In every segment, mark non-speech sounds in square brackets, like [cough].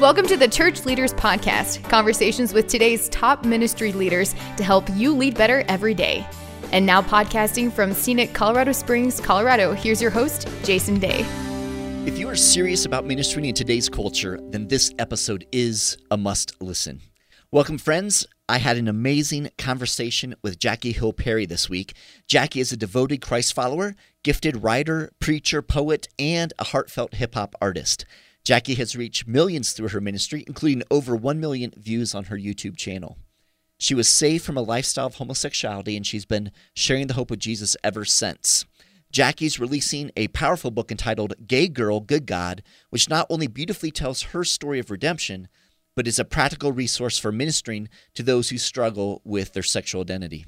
Welcome to the Church Leaders Podcast, conversations with today's top ministry leaders to help you lead better every day. And now, podcasting from scenic Colorado Springs, Colorado, here's your host, Jason Day. If you are serious about ministering in today's culture, then this episode is a must listen. Welcome, friends. I had an amazing conversation with Jackie Hill Perry this week. Jackie is a devoted Christ follower, gifted writer, preacher, poet, and a heartfelt hip hop artist. Jackie has reached millions through her ministry, including over 1 million views on her YouTube channel. She was saved from a lifestyle of homosexuality, and she's been sharing the hope of Jesus ever since. Jackie's releasing a powerful book entitled Gay Girl, Good God, which not only beautifully tells her story of redemption, but is a practical resource for ministering to those who struggle with their sexual identity.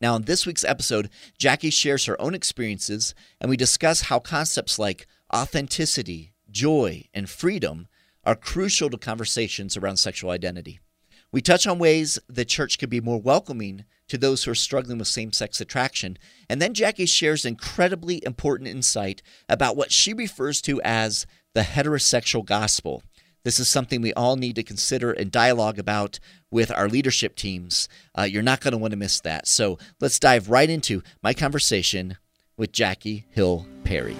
Now, in this week's episode, Jackie shares her own experiences, and we discuss how concepts like authenticity, joy, and freedom are crucial to conversations around sexual identity. We touch on ways the church can be more welcoming to those who are struggling with same sex attraction. And then Jackie shares incredibly important insight about what she refers to as the heterosexual gospel this is something we all need to consider and dialogue about with our leadership teams. Uh, you're not going to want to miss that. So let's dive right into my conversation with Jackie Hill Perry.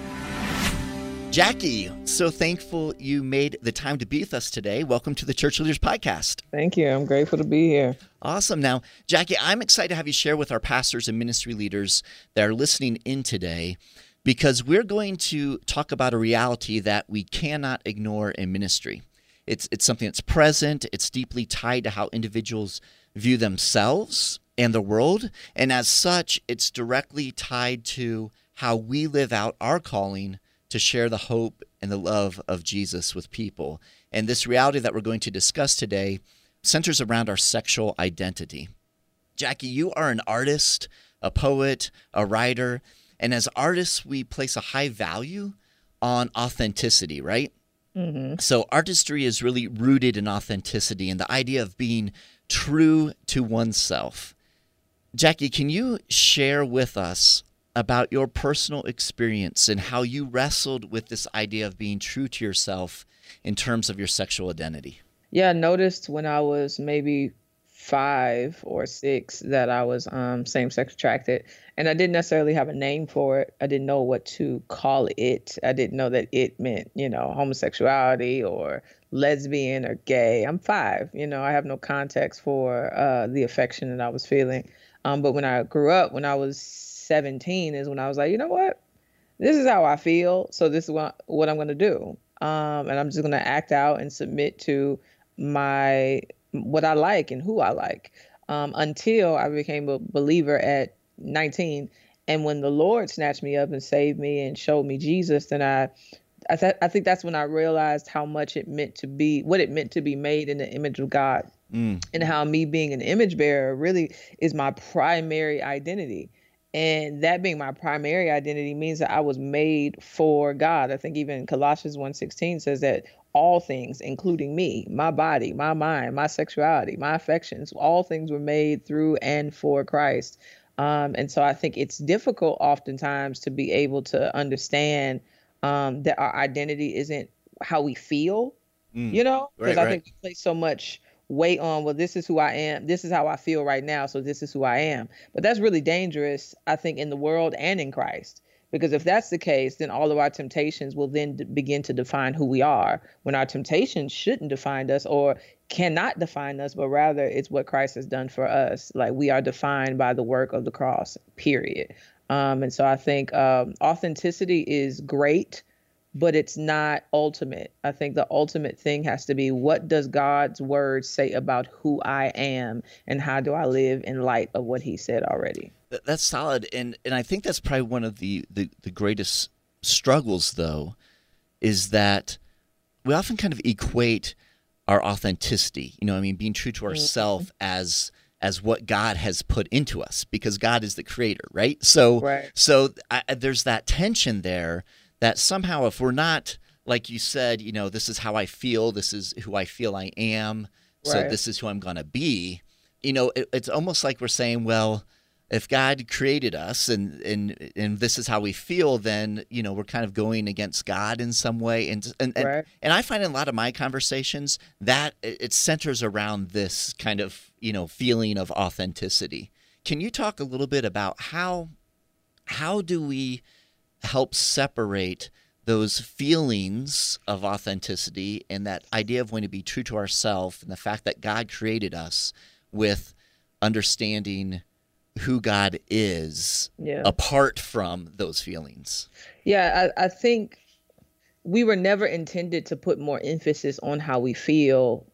Jackie, so thankful you made the time to be with us today. Welcome to the Church Leaders Podcast. Thank you. I'm grateful to be here. Awesome. Now, Jackie, I'm excited to have you share with our pastors and ministry leaders that are listening in today because we're going to talk about a reality that we cannot ignore in ministry. It's it's something that's present. It's deeply tied to how individuals view themselves and the world, and as such, it's directly tied to how we live out our calling to share the hope and the love of Jesus with people. And this reality that we're going to discuss today centers around our sexual identity. Jackie, you are an artist, a poet, a writer, and as artists, we place a high value on authenticity, right? Mm-hmm. So, artistry is really rooted in authenticity and the idea of being true to oneself. Jackie, can you share with us about your personal experience and how you wrestled with this idea of being true to yourself in terms of your sexual identity? Yeah, I noticed when I was maybe five or six that I was um, same sex attracted. And I didn't necessarily have a name for it. I didn't know what to call it. I didn't know that it meant, you know, homosexuality or lesbian or gay. I'm five, you know, I have no context for uh, the affection that I was feeling. Um, but when I grew up, when I was 17, is when I was like, you know what? This is how I feel. So this is what, what I'm going to do. Um, and I'm just going to act out and submit to my what I like and who I like um, until I became a believer at 19. And when the Lord snatched me up and saved me and showed me Jesus, then I, I, th- I think that's when I realized how much it meant to be, what it meant to be made in the image of God, mm. and how me being an image bearer really is my primary identity. And that being my primary identity means that I was made for God. I think even Colossians 1:16 says that all things, including me, my body, my mind, my sexuality, my affections, all things were made through and for Christ. Um, and so I think it's difficult oftentimes to be able to understand um, that our identity isn't how we feel, mm. you know, because right, I right. think we place so much weight on, well, this is who I am, this is how I feel right now, so this is who I am. But that's really dangerous, I think, in the world and in Christ because if that's the case, then all of our temptations will then begin to define who we are when our temptations shouldn't define us or cannot define us, but rather it's what Christ has done for us. Like we are defined by the work of the cross, period. Um, and so I think um, authenticity is great, but it's not ultimate. I think the ultimate thing has to be what does God's word say about who I am and how do I live in light of what he said already? That's solid, and and I think that's probably one of the, the the greatest struggles, though, is that we often kind of equate our authenticity. You know, I mean, being true to ourselves mm-hmm. as as what God has put into us, because God is the creator, right? So, right. so I, there's that tension there that somehow, if we're not like you said, you know, this is how I feel, this is who I feel I am, so this is who I'm going to be. You know, it, it's almost like we're saying, well, if God created us and and and this is how we feel, then you know we're kind of going against God in some way. And and and, Right. and I find in a lot of my conversations that it it centers around this kind of you know feeling of authenticity. Can you talk a little bit about how how do we help separate those feelings of authenticity and that idea of wanting to be true to ourselves and the fact that God created us with understanding who God is Yeah. apart from those feelings. Yeah, I, I think we were never intended to put more emphasis on how we feel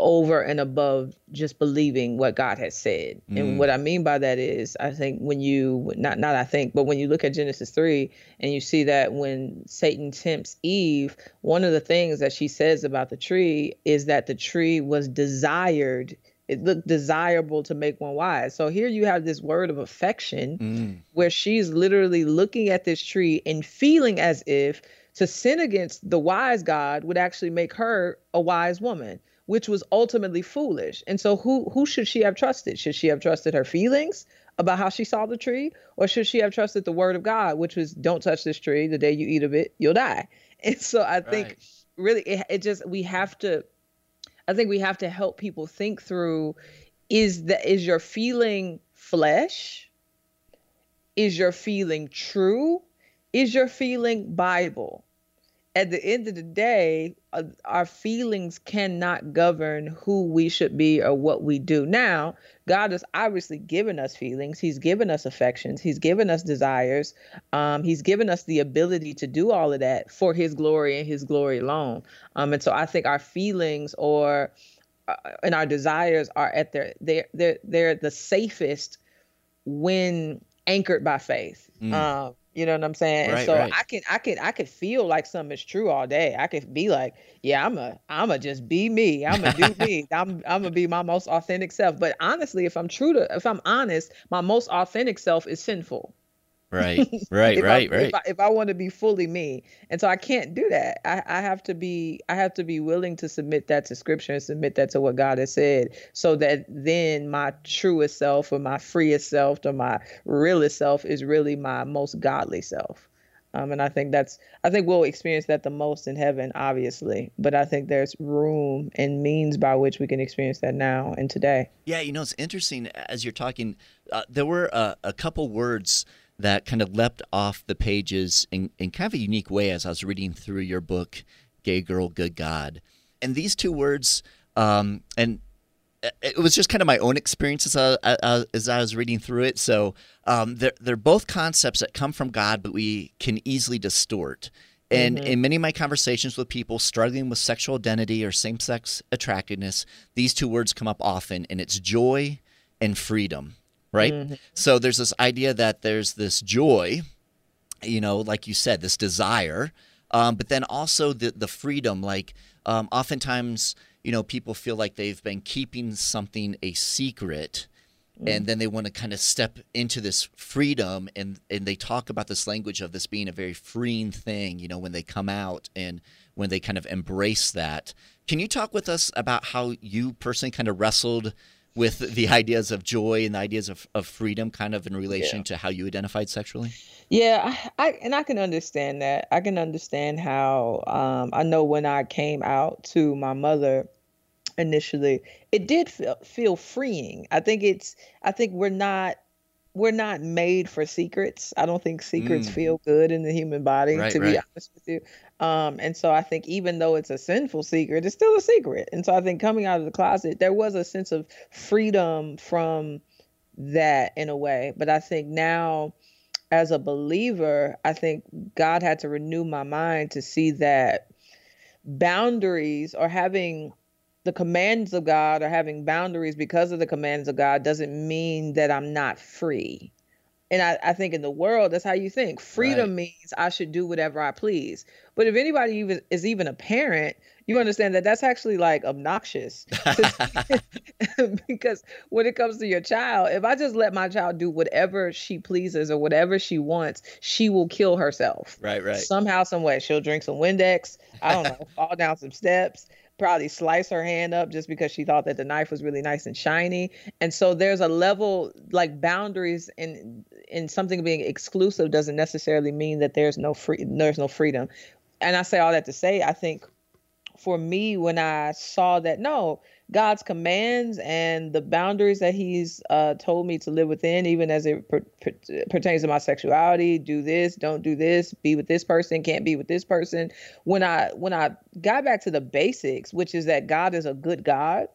over and above just believing what God has said. Mm. And what I mean by that is, I think when you not not I think, but when you look at Genesis three and you see that when Satan tempts Eve, one of the things that she says about the tree is that the tree was desired. It looked desirable to make one wise. So here you have this word of affection Mm. where she's literally looking at this tree and feeling as if to sin against the wise God would actually make her a wise woman, which was ultimately foolish. And so who who should she have trusted? Should she have trusted her feelings about how she saw the tree or should she have trusted the word of God, which was don't touch this tree, the day you eat of it, you'll die. [laughs] And so I think Right. really it, it just we have to I think we have to help people think through is that is your feeling flesh? Is your feeling true? Is your feeling Bible? At the end of the day, uh, our feelings cannot govern who we should be or what we do. Now, God has obviously given us feelings. He's given us affections. He's given us desires. Um, he's given us the ability to do all of that for His glory and His glory alone. Um, and so I think our feelings or uh, and our desires are at their they're they're they're the safest when anchored by faith. Mm. Um, you know what I'm saying? And Right, so right. I can I can I could feel like something's true all day. I could be like, yeah, I'm a I'm a just be me. I'm a do [laughs] me. I'm I'm gonna be my most authentic self. But honestly, if I'm true to if I'm honest, my most authentic self is sinful. Right, [laughs] right, if right, I, right. If I, if I want to be fully me, and so I can't do that. I, I have to be I have to be willing to submit that to Scripture and submit that to what God has said, so that then my truest self or my freest self or my realest self is really my most godly self. Um, and I think that's I think we'll experience that the most in heaven, obviously. But I think there's room and means by which we can experience that now and today. Yeah, you know, it's interesting as you're talking. Uh, there were a, a couple words that kind of leapt off the pages in, in kind of a unique way as I was reading through your book, Gay Girl, Good God. And these two words, um, and it- was just kind of my own experience as I, I- as I was reading through it. So um, they're, they're both concepts that come from God, but we can easily distort. And in many of my conversations with people struggling with sexual identity or same sex attractiveness, these two words come up often, and it's joy and freedom, right? So there's this idea that there's this joy, you know, like you said, this desire, um, but then also the the freedom. Like um, oftentimes, you know, people feel like they've been keeping something a secret, and then they want to kind of step into this freedom, and and they talk about this language of this being a very freeing thing. You know, when they come out and when they kind of embrace that. Can you talk with us about how you personally kind of wrestled? With the ideas of joy and the ideas of, of freedom, kind of in relation Yeah. to how you identified sexually? Yeah, I, I and I can understand that. I can understand how um I know when I came out to my mother initially, it did feel feel freeing. I think it's I think we're not we're not made for secrets. I don't think secrets Mm. feel good in the human body, Right, to be honest with you. Um, and so I think even though it's a sinful secret, it's still a secret. And so I think coming out of the closet, there was a sense of freedom from that in a way. But I think now, as a believer, I think God had to renew my mind to see that boundaries or having the commands of God or having boundaries because of the commands of God doesn't mean that I'm not free. And I, I think in the world, that's how you think. Freedom means I should do whatever I please. But if anybody even is even a parent, you understand that that's actually like obnoxious. [laughs] [laughs] because when it comes to your child, if I just let my child do whatever she pleases or whatever she wants, she will kill herself Right, right. somehow, some way. She'll drink some Windex. I don't know, [laughs] fall down some steps. Probably slice her hand up just because she thought that the knife was really nice and shiny. And so there's a level like boundaries in in something being exclusive doesn't necessarily mean that there's no free there's no freedom. And I say all that to say I think for me when I saw that no, God's commands and the boundaries that He's uh, told me to live within, even as it per- per- pertains to my sexuality. Do this, don't do this. Be with this person, can't be with this person. When I when I got back to the basics, which is that God is a good God,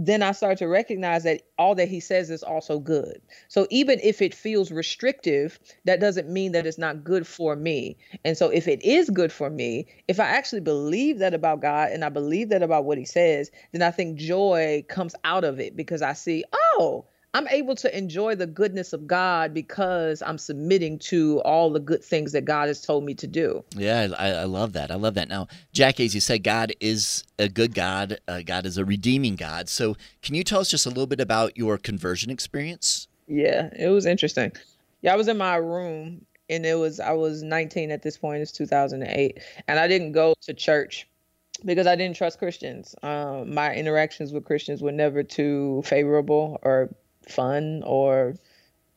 then I start to recognize that all that he says is also good. So even if it feels restrictive, that doesn't mean that it's not good for me. And so if it is good for me, if I actually believe that about God and I believe that about what he says, then I think joy comes out of it because I see, oh, I'm able to enjoy the goodness of God because I'm submitting to all the good things that God has told me to do. Yeah, I, I love that. I love that. Now, Jackie, as you said, God is a good God. Uh, God is a redeeming God. So, can you tell us just a little bit about your conversion experience? Yeah, it was interesting. Yeah, I was in my room and it was I was 19 at this point. It's 2008, and I didn't go to church because I didn't trust Christians. Um, my interactions with Christians were never too favorable or fun or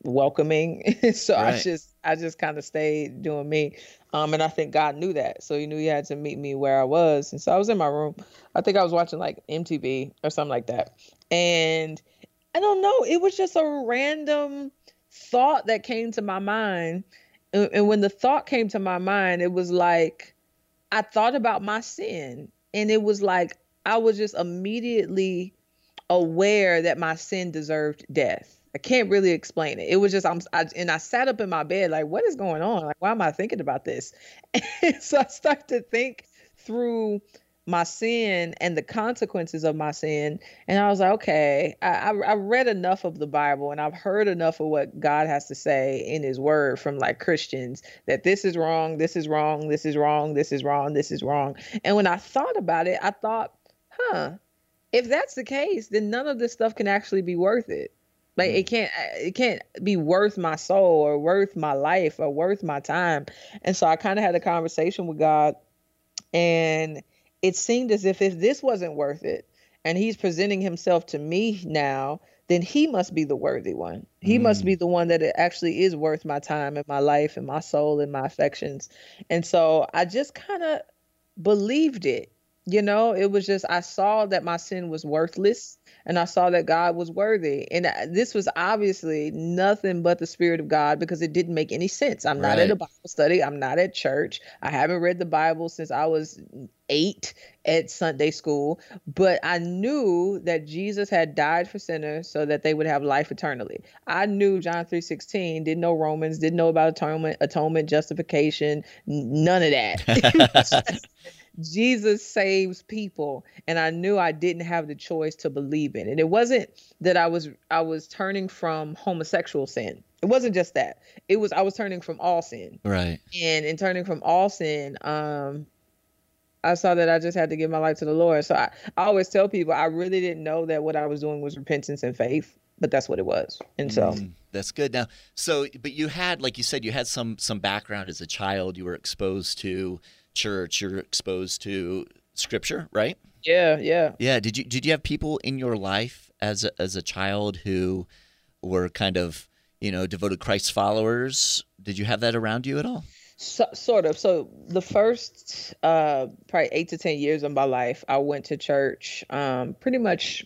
welcoming. [laughs] so right. I just I just kind of stayed doing me. Um, and I think God knew that. So he knew he had to meet me where I was. And so I was in my room. I think I was watching like MTV or something like that. And I don't know, it was just a random thought that came to my mind. And, and when the thought came to my mind, it was like I thought about my sin. And it was like I was just immediately aware that my sin deserved death. I can't really explain it. It was just I'm I, and I sat up in my bed like, what is going on? Like, why am I thinking about this? [laughs] And so I started to think through my sin and the consequences of my sin, and I was like, okay, I, I, I read enough of the Bible and I've heard enough of what God has to say in His Word from like Christians that this is wrong, this is wrong, this is wrong, this is wrong, this is wrong. And when I thought about it, I thought, huh if that's the case, then none of this stuff can actually be worth it. Like it mm. can't it can't be worth my soul or worth my life or worth my time. And so I kind of had a conversation with God and it seemed as if if this wasn't worth it and he's presenting himself to me now, then he must be the worthy one. He mm. must be the one that it actually is worth my time and my life and my soul and my affections. And so I just kind of believed it you know, it was just, I saw that my sin was worthless and I saw that God was worthy. And uh, this was obviously nothing but the Spirit of God because it didn't make any sense. I'm right. not at a Bible study, I'm not at church. I haven't read the Bible since I was eight at Sunday school, but I knew that Jesus had died for sinners so that they would have life eternally. I knew John 3:16, didn't know Romans, didn't know about atonement, atonement, justification, none of that. [laughs] [laughs] Jesus saves people and I knew I didn't have the choice to believe in it. It wasn't that I was I was turning from homosexual sin. It wasn't just that. It was I was turning from all sin. Right. And in turning from all sin, um I saw that I just had to give my life to the Lord. So I, I always tell people I really didn't know that what I was doing was repentance and faith, but that's what it was. And so mm, that's good. Now, so but you had like you said you had some some background as a child. You were exposed to church, you're exposed to scripture, right? Yeah, yeah. Yeah, did you did you have people in your life as a, as a child who were kind of, you know, devoted Christ followers? Did you have that around you at all? So, sort of. So the first uh, probably eight to ten years of my life, I went to church um, pretty much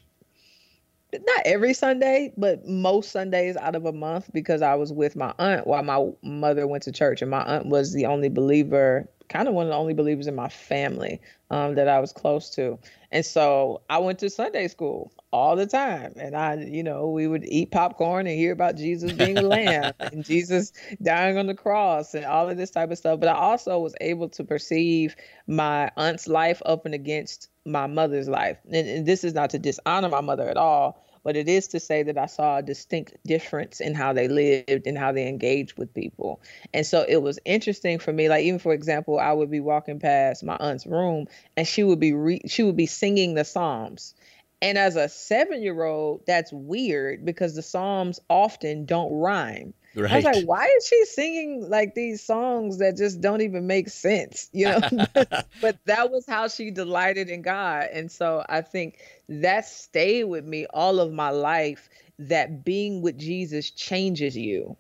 not every Sunday, but most Sundays out of a month because I was with my aunt while my mother went to church, and my aunt was the only believer kind of one of the only believers in my family um, that I was close to. And so I went to Sunday school all the time. And I, you know, we would eat popcorn and hear about Jesus being a lamb [laughs] and Jesus dying on the cross and all of this type of stuff. But I also was able to perceive my aunt's life up and against my mother's life. And, and this is not to dishonor my mother at all, but it is to say that I saw a distinct difference in how they lived and how they engaged with people. And so it was interesting for me. Like even for example, I would be walking past my aunt's room and she would be re- she would be singing the Psalms. And as a seven year old, that's weird because the Psalms often don't rhyme. Right. I was like, why is she singing like these songs that just don't even make sense? You know, [laughs] but that was how she delighted in God. And so I think that stayed with me all of my life that being with Jesus changes you.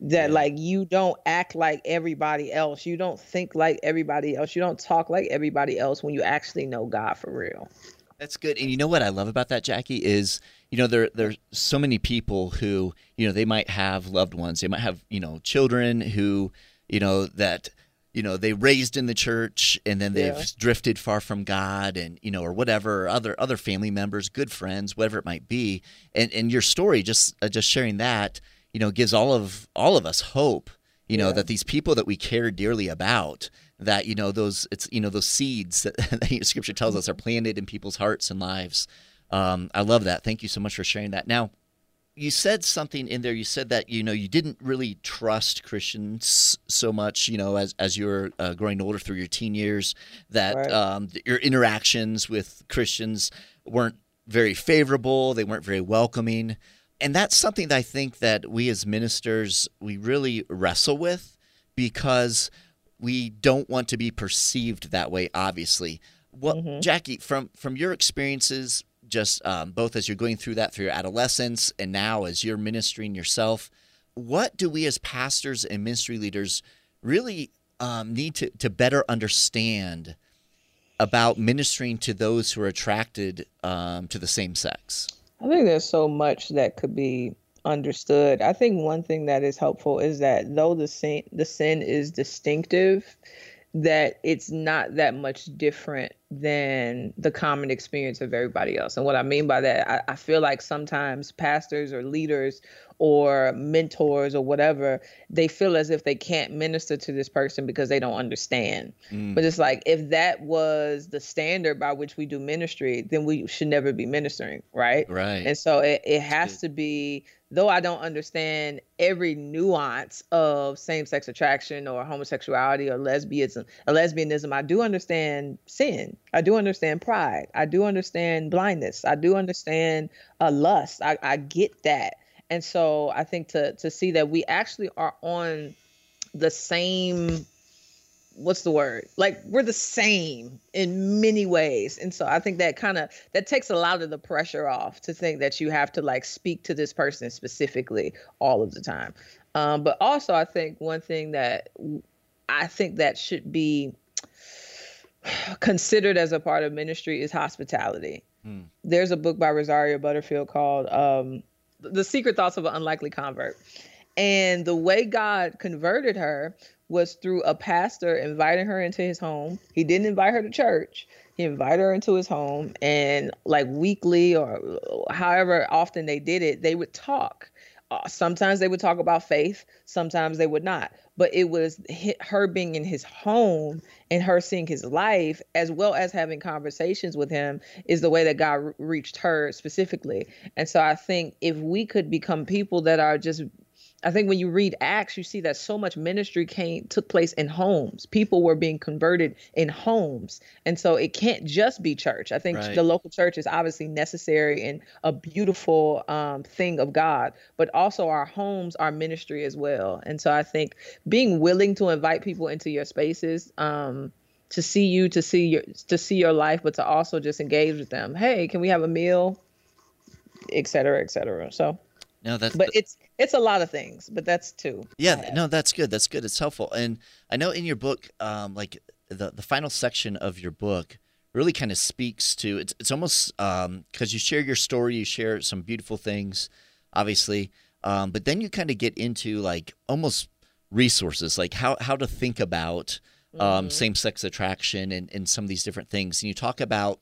That Yeah. like you don't act like everybody else. You don't think like everybody else. You don't talk like everybody else when you actually know God for real. That's good. And you know what I love about that, Jackie, is you know there there's so many people who you know they might have loved ones, they might have you know children who you know that you know they raised in the church and then they've Yeah. drifted far from God and you know or whatever or other other family members, good friends, whatever it might be. And and your story just uh, just sharing that you know gives all of all of us hope. You know Yeah. that these people that we care dearly about that you know those it's you know those seeds that, that scripture tells us are planted in people's hearts and lives um, i love that. Thank you so much for sharing that. Now you said something in there. You said that you know you didn't really trust christians so much you know as, as you're uh, growing older through your teen years that Right. um, your interactions with christians weren't very favorable. They weren't very welcoming. And that's something that i think that we as ministers we really wrestle with because we don't want to be perceived that way obviously. What jackie from from your experiences just um, both as you're going through that through your adolescence and now as you're ministering yourself what do we as pastors and ministry leaders really um, need to, to better understand about ministering to those who are attracted um, to the same sex I think there's so much that could be understood. I think one thing that is helpful is that though the sin the sin is distinctive, that it's not that much different than the common experience of everybody else. And what I mean by that, I, I feel like sometimes pastors or leaders or mentors or whatever, they feel as if they can't minister to this person because they don't understand. Mm. But it's like if that was the standard by which we do ministry, then we should never be ministering, right? Right. And so it, it has to be, though I don't understand every nuance of same sex attraction or homosexuality or lesbianism, or lesbianism, I do understand sin. I do understand pride. I do understand blindness. I do understand uh, lust. I, I get that. And so I think to to see that we actually are on the same what's the word? Like we're the same in many ways. And so i think that kind of that takes a lot of the pressure off to think that you have to like speak to this person specifically all of the time. Um, but also i think one thing that i think that should be considered as a part of ministry is hospitality. There's a book by Rosaria Butterfield called um, the secret thoughts of an unlikely convert. And the way God converted her was through a pastor inviting her into his home. He didn't invite her to church. He invited her into his home and like weekly or however often they did it, they would talk. Uh, sometimes they would talk about faith, sometimes they would not. But it was her being in his home and her seeing his life, as well as having conversations with him, is the way that God reached her specifically. And so I think if we could become people that are just I think when you read Acts, you see that so much ministry came took place in homes. People were being converted in homes, and so it can't just be church. I think Right. the local church is obviously necessary and a beautiful um, thing of God, but also our homes are ministry as well. And so I think being willing to invite people into your spaces. Um, to see you, to see your, to see your life, but to also just engage with them. Hey, can we have a meal, et cetera, et cetera. So, no that's but it's it's a lot of things, but that's two. Yeah, I th- have. no, that's good. That's good. It's helpful. And I know in your book, um, like the the final section of your book really kind of speaks to it's it's almost because you share your story, you share some beautiful things, obviously, um, but then you kind of get into like almost resources, like how how to think about um, same sex attraction and and some of these different things. And you talk about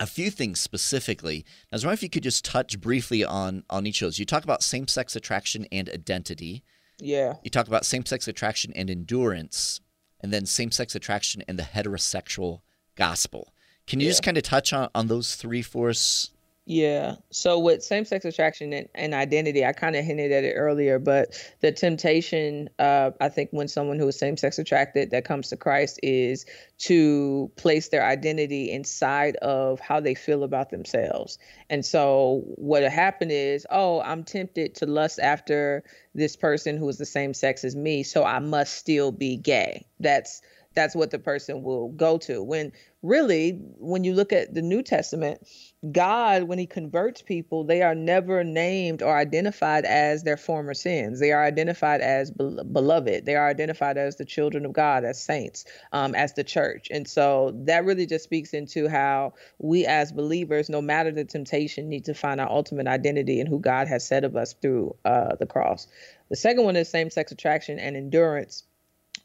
a few things specifically. I was wondering if you could just touch briefly on on each of those. You talk about same sex attraction and identity. Yeah. You talk about same sex attraction and endurance, and then same sex attraction and the heterosexual gospel. Can you just kind of touch on, on those three for us? Yeah. So with same-sex attraction and, and identity, I kind of hinted at it earlier, but the temptation, uh, I think, when someone who is same-sex attracted that comes to Christ is to place their identity inside of how they feel about themselves. And so what happened is, oh, I'm tempted to lust after this person who is the same sex as me, so I must still be gay. That's that's what the person will go to. When really, when you look at the New Testament, God, when He converts people, they are never named or identified as their former sins. They are identified as be- beloved. They are identified as the children of God, as saints, um, as the church. And so that really just speaks into how we as believers, no matter the temptation, need to find our ultimate identity in who God has said of us through uh, the cross. The second one is same sex attraction and endurance,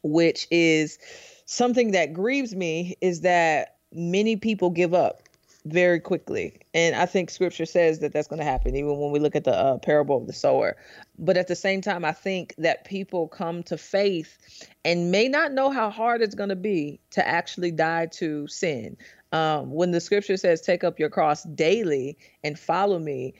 which is something that grieves me is that many people give up very quickly. And I think scripture says that that's going to happen, even when we look at the uh, parable of the sower. But at the same time, I think that people come to faith and may not know how hard it's going to be to actually die to sin. Um, when the scripture says, take up your cross daily and follow me,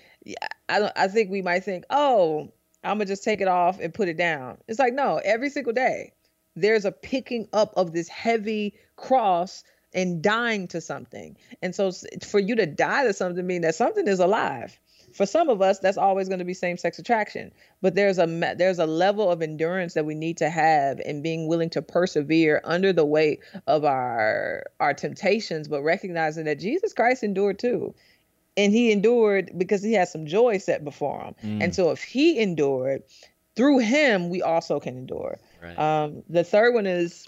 I, I think we might think, oh, I'm going to just take it off and put it down. It's like, no, every single day there's a picking up of this heavy cross and dying to something. And so for you to die to something mean that something is alive. For some of us that's always going to be same-sex attraction, but there's a there's a level of endurance that we need to have in being willing to persevere under the weight of our our temptations, but recognizing that Jesus Christ endured too. And he endured because he had some joy set before him. Mm. And so if he endured, through him we also can endure. Right. Um, the third one is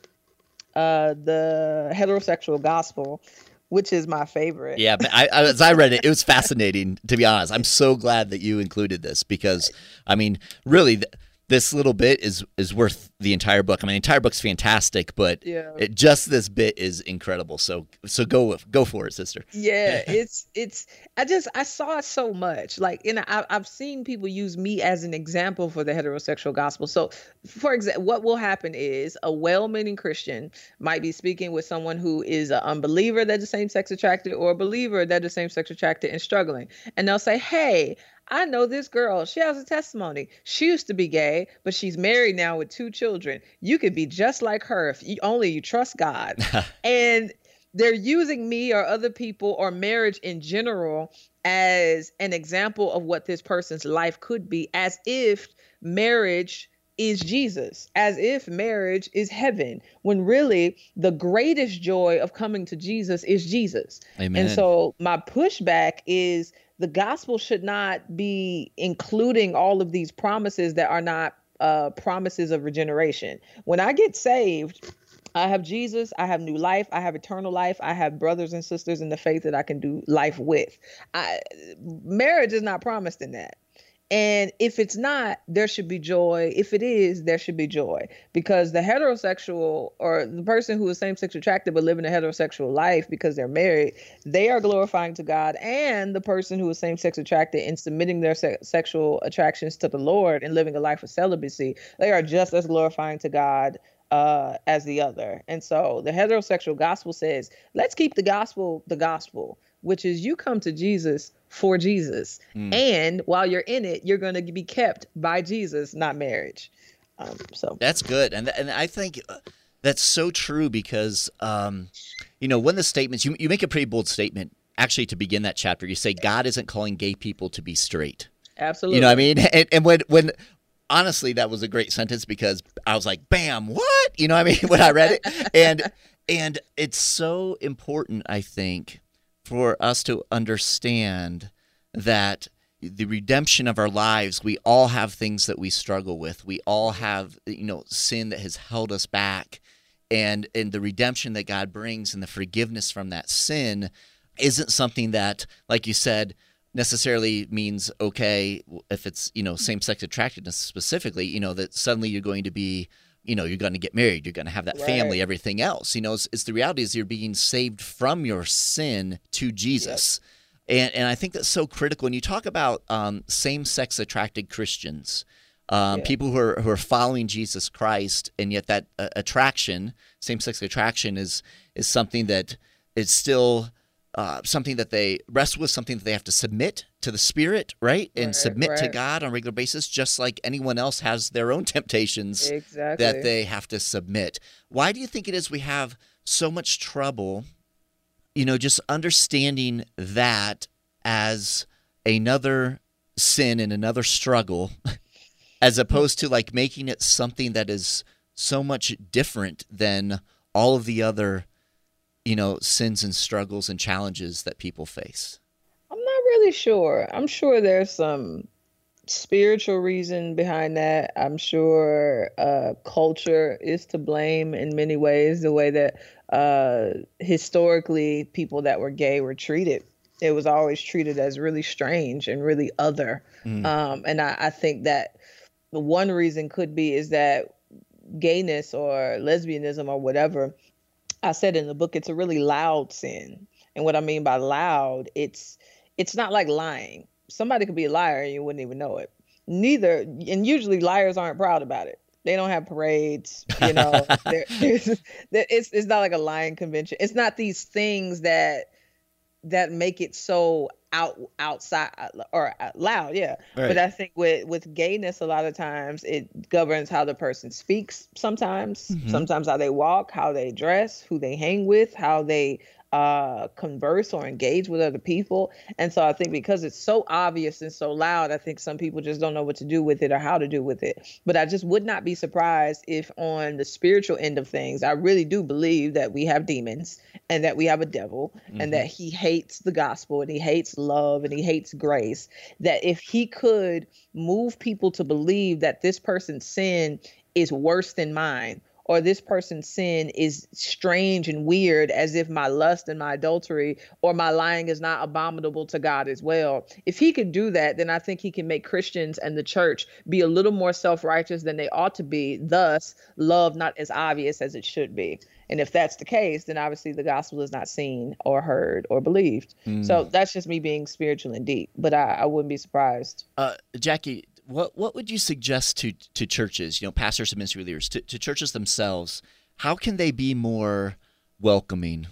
uh, the heterosexual gospel, which is my favorite. Yeah, I, as I read it, it was fascinating. To be honest, I'm so glad that you included this because, I mean, really, this little bit is is worth the entire book. I mean, the entire book's fantastic, but yeah. it, just this bit is incredible. So so go go for it, sister. [laughs] Yeah, [laughs] it's it's. I just I saw it so much. Like, and I, I've seen people use me as an example for the heterosexual gospel. So, for example, what will happen is a well-meaning Christian might be speaking with someone who is an unbeliever that is same-sex attracted or a believer that is same-sex attracted and struggling, and they'll say, "Hey." I know this girl. She has a testimony. She used to be gay, but she's married now with two children. You could be just like her if you, only you trust God. [laughs] and they're using me or other people or marriage in general as an example of what this person's life could be, as if marriage is Jesus, as if marriage is heaven, when really the greatest joy of coming to Jesus is Jesus. Amen. And so my pushback is the gospel should not be including all of these promises that are not uh, promises of regeneration. When I get saved, I have Jesus, I have new life, I have eternal life, I have brothers and sisters in the faith that I can do life with. I, marriage is not promised in that. And if it's not, there should be joy. If it is, there should be joy. Because the heterosexual or the person who is same sex attracted but living a heterosexual life because they're married, they are glorifying to God. And the person who is same sex attracted and submitting their se- sexual attractions to the Lord and living a life of celibacy, they are just as glorifying to God uh, as the other. And so the heterosexual gospel says, let's keep the gospel the gospel, which is you come to Jesus for Jesus. Mm. And while you're in it, you're going to be kept by Jesus, not marriage. Um, so that's good. And, and I think uh, that's so true because, um, you know, one of the statements, you, you make a pretty bold statement actually to begin that chapter. You say, God isn't calling gay people to be straight. Absolutely. You know what I mean? [laughs] And, and when, when, honestly, that was a great sentence because I was like, bam, what? You know what I mean? [laughs] when I read it. And, and it's so important, I think, for us to understand that the redemption of our lives we all have things that we struggle with. We all have you know sin that has held us back. And and the redemption that God brings and the forgiveness from that sin isn't something that like you said necessarily means okay if it's you know same sex attractiveness specifically you know that suddenly you're going to be you know you're going to get married you're going to have that right. family everything else you know it's, it's, the reality is you're being saved from your sin to jesus yep. and, and i think that's so critical when you talk about um, same-sex attracted christians um, yeah. people who are, who are following jesus christ and yet that uh, attraction same-sex attraction is is something that is still uh, something that they wrestle with, something that they have to submit to the Spirit, right? And Right, submit to. God on a regular basis, just like anyone else has their own [laughs] temptations Exactly. that they have to submit. Why do you think it is we have so much trouble, you know, just understanding that as another sin and another struggle, [laughs] as opposed to like making it something that is so much different than all of the other, you know, sins and struggles and challenges that people face? I'm not really sure. I'm sure there's some spiritual reason behind that. I'm sure uh, culture is to blame in many ways, the way that uh, historically people that were gay were treated. It was always treated as really strange and really other. Um, and I, I think that the one reason could be is that gayness or lesbianism or whatever, I said in the book, it's a really loud sin. And what I mean by loud, it's it's not like lying. Somebody could be a liar and you wouldn't even know it. Neither, and usually liars aren't proud about it. They don't have parades, you know. [laughs] There- there's, there, it's it's not like a lying convention. It's not these things that that make it so out outside or loud, yeah. Right. But I think with with gayness, a lot of times it governs how the person speaks. Sometimes, mm-hmm. sometimes how they walk, how they dress, who they hang with, how they uh converse or engage with other people. And so i think because it's so obvious and so loud i think some people just don't know what to do with it or how to do with it. But i just would not be surprised if on the spiritual end of things i really do believe that we have demons and that we have a devil and that he hates the gospel and he hates love and he hates grace. That if he could move people to believe that this person's sin is worse than mine or this person's sin is strange and weird as if my lust and my adultery or my lying is not abominable to God as well. If he could do that, then I think he can make Christians and the church be a little more self-righteous than they ought to be, thus love not as obvious as it should be. And if that's the case, then obviously the gospel is not seen or heard or believed. So that's just me being spiritual and deep, but I, I wouldn't be surprised. Uh, Jackie, what what would you suggest to to churches, you know, pastors and ministry leaders, to, to churches themselves? How can they be more welcoming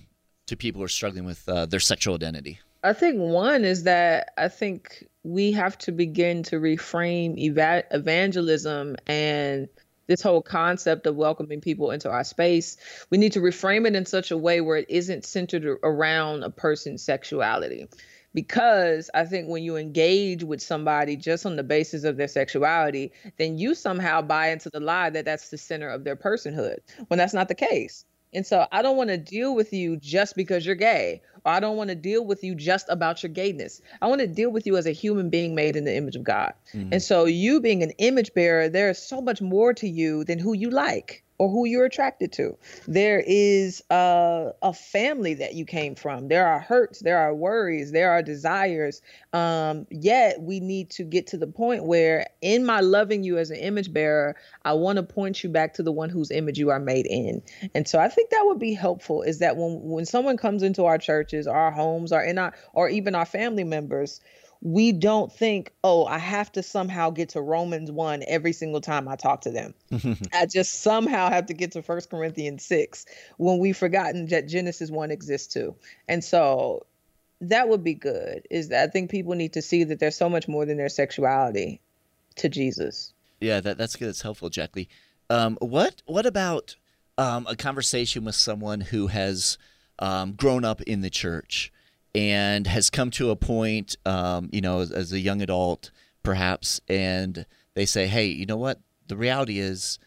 to people who are struggling with uh, their sexual identity? I think one is that I think we have to begin to reframe eva- evangelism and this whole concept of welcoming people into our space. We need to reframe it in such a way where it isn't centered around a person's sexuality. Because I think when you engage with somebody just on the basis of their sexuality, then you somehow buy into the lie that that's the center of their personhood, when that's not the case. And so I don't want to deal with you just because you're gay, or I don't want to deal with you just about your gayness. I want to deal with you as a human being made in the image of God. And mm-hmm. so you being an image bearer, there is so much more to you than who you like or who you're attracted to. There is a, a family that you came from. There are hurts, there are worries, there are desires. Um, yet we need to get to the point where, in my loving you as an image bearer, I want to point you back to the one whose image you are made in. And so I think that would be helpful. Is that when when someone comes into our churches, our homes, or in our or even our family members, we don't think, oh, I have to somehow get to Romans 1 every single time I talk to them. [laughs] I just somehow have to get to First Corinthians 6 when we've forgotten that Genesis 1 exists too. And so that would be good. Is that I think people need to see that there's so much more than their sexuality to Jesus. Yeah, that that's good. That's helpful, Jackie. Um, what what about um, a conversation with someone who has um, grown up in the church and has come to a point, um, you know, as, as a young adult, perhaps, and they say, "Hey, you know what? The reality is,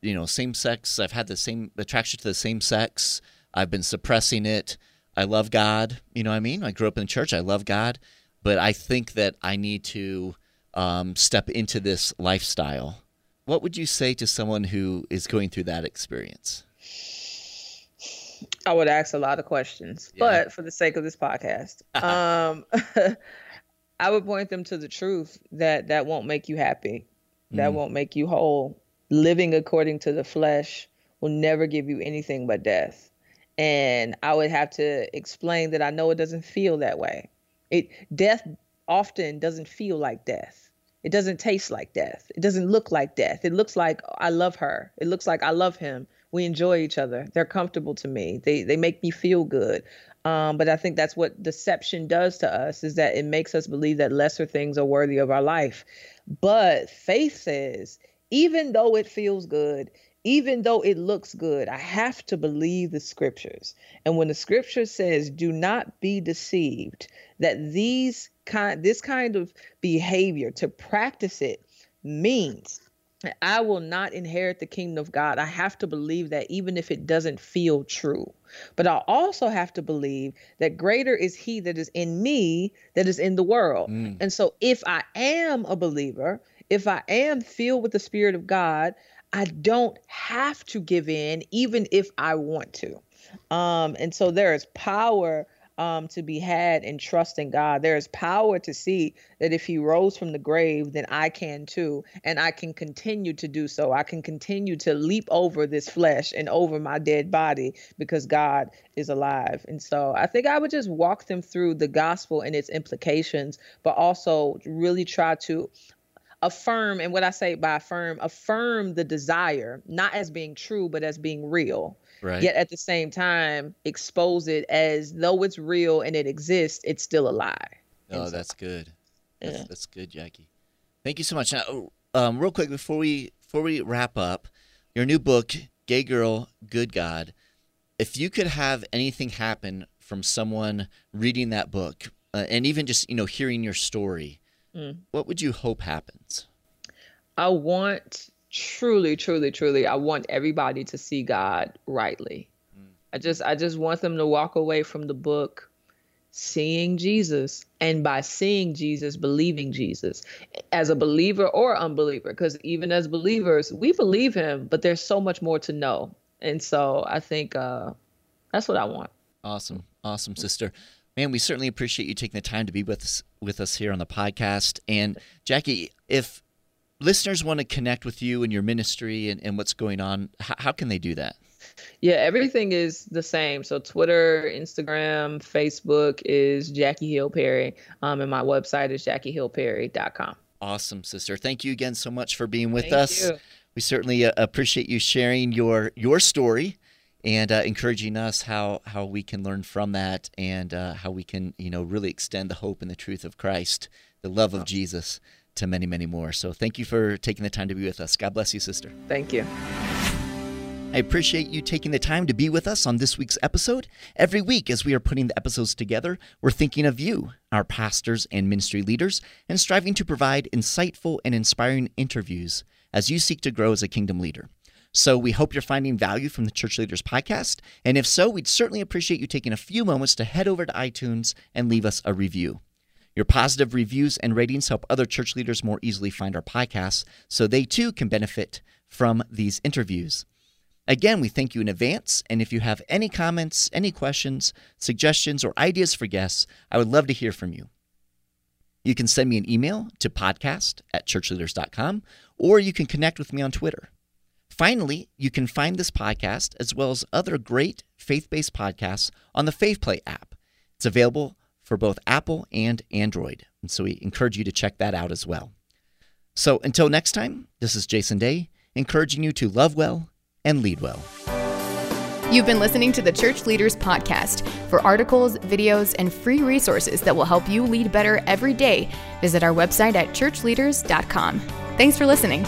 you know, same sex. I've had the same attraction to the same sex. I've been suppressing it. I love God. You know what I mean? I grew up in the church. I love God, but I think that I need to um, step into this lifestyle. What would you say to someone who is going through that experience? I would ask a lot of questions, Yeah. but for the sake of this podcast, [laughs] um, [laughs] I would point them to the truth that that won't make you happy, that won't make you whole. Living according to the flesh will never give you anything but death. And I would have to explain that I know it doesn't feel that way. It death often doesn't feel like death. It doesn't taste like death. It doesn't look like death. It looks like I love her. It looks like I love him. We enjoy each other. They're comfortable to me. They they make me feel good. Um, but I think that's what deception does to us is that it makes us believe that lesser things are worthy of our life. But faith says, even though it feels good, even though it looks good, I have to believe the scriptures. And when the scripture says, do not be deceived, that these kind this kind of behavior to practice it means I will not inherit the kingdom of God. I have to believe that even if it doesn't feel true. But I also have to believe that greater is he that is in me that is in the world. Mm. And so if I am a believer, if I am filled with the spirit of God, I don't have to give in even if I want to. Um, and so there is power um, to be had in trusting God. There is power to see that if He rose from the grave, then I can too. And I can continue to do so. I can continue to leap over this flesh and over my dead body because God is alive. And so I think I would just walk them through the gospel and its implications, but also really try to affirm and what i say by affirm affirm the desire not as being true but as being real Right. Yet at the same time, expose it as though it's real and it exists, it's still a lie. Oh, so, that's good. That's, yeah. that's good, Jackie. Thank you so much. Now, um, real quick before we before we wrap up, your new book, "Gay Girl, Good God." If you could have anything happen from someone reading that book, uh, and even just you know hearing your story, mm. what would you hope happens? I want truly, truly, truly, I want everybody to see God rightly. Mm. I just I just want them to walk away from the book seeing Jesus and by seeing Jesus believing Jesus as a believer or unbeliever because even as believers we believe him but there's so much more to know and so I think uh that's what I want. Awesome. Awesome sister. Man, we certainly appreciate you taking the time to be with us with us here on the podcast and Jackie if listeners want to connect with you and your ministry and, and what's going on, how, how can they do that? Yeah, everything is the same. So Twitter, Instagram, Facebook is Jackie Hill Perry, um, and my website is jackiehillperry.com. Awesome, sister. Thank you again so much for being with Thank us. You. We certainly uh, appreciate you sharing your your story and uh, encouraging us how how we can learn from that and uh, how we can you know really extend the hope and the truth of Christ, the love of Jesus to many, many more. So thank you for taking the time to be with us. God bless you, sister. Thank you. I appreciate you taking the time to be with us on this week's episode. Every week, as we are putting the episodes together, we're thinking of you, our pastors and ministry leaders, and striving to provide insightful and inspiring interviews as you seek to grow as a kingdom leader. So we hope you're finding value from the Church Leaders Podcast. And if so, we'd certainly appreciate you taking a few moments to head over to iTunes and leave us a review. Your positive reviews and ratings help other church leaders more easily find our podcasts so they too can benefit from these interviews. Again, we thank you in advance. And if you have any comments, any questions, suggestions, or ideas for guests, I would love to hear from you. You can send me an email to podcast at churchleaders.com, or you can connect with me on Twitter. Finally, you can find this podcast as well as other great faith based podcasts on the FaithPlay app. It's available for both Apple and Android. And so we encourage you to check that out as well. So until next time, this is Jason Daye, encouraging you to love well and lead well. You've been listening to the Church Leaders Podcast. For articles, videos, and free resources that will help you lead better every day, visit our website at churchleaders.com. Thanks for listening.